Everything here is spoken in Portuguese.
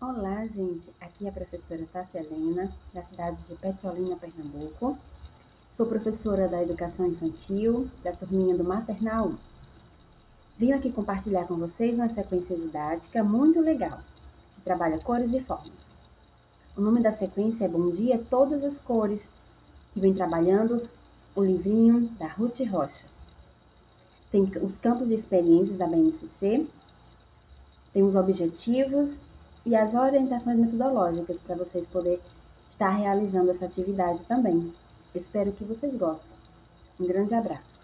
Olá, gente. Aqui é a professora Tássia Helena, da cidade de Petrolina, Pernambuco. Sou professora da Educação Infantil, da turminha do Maternal 1. Vim aqui compartilhar com vocês uma sequência didática muito legal, que trabalha cores e formas. O nome da sequência é Bom Dia Todas as Cores, que vem trabalhando o livrinho da Ruth Rocha. Tem os campos de experiências da BNCC, tem os objetivos e as orientações metodológicas para vocês poderem estar realizando essa atividade também. Espero que vocês gostem. Um grande abraço.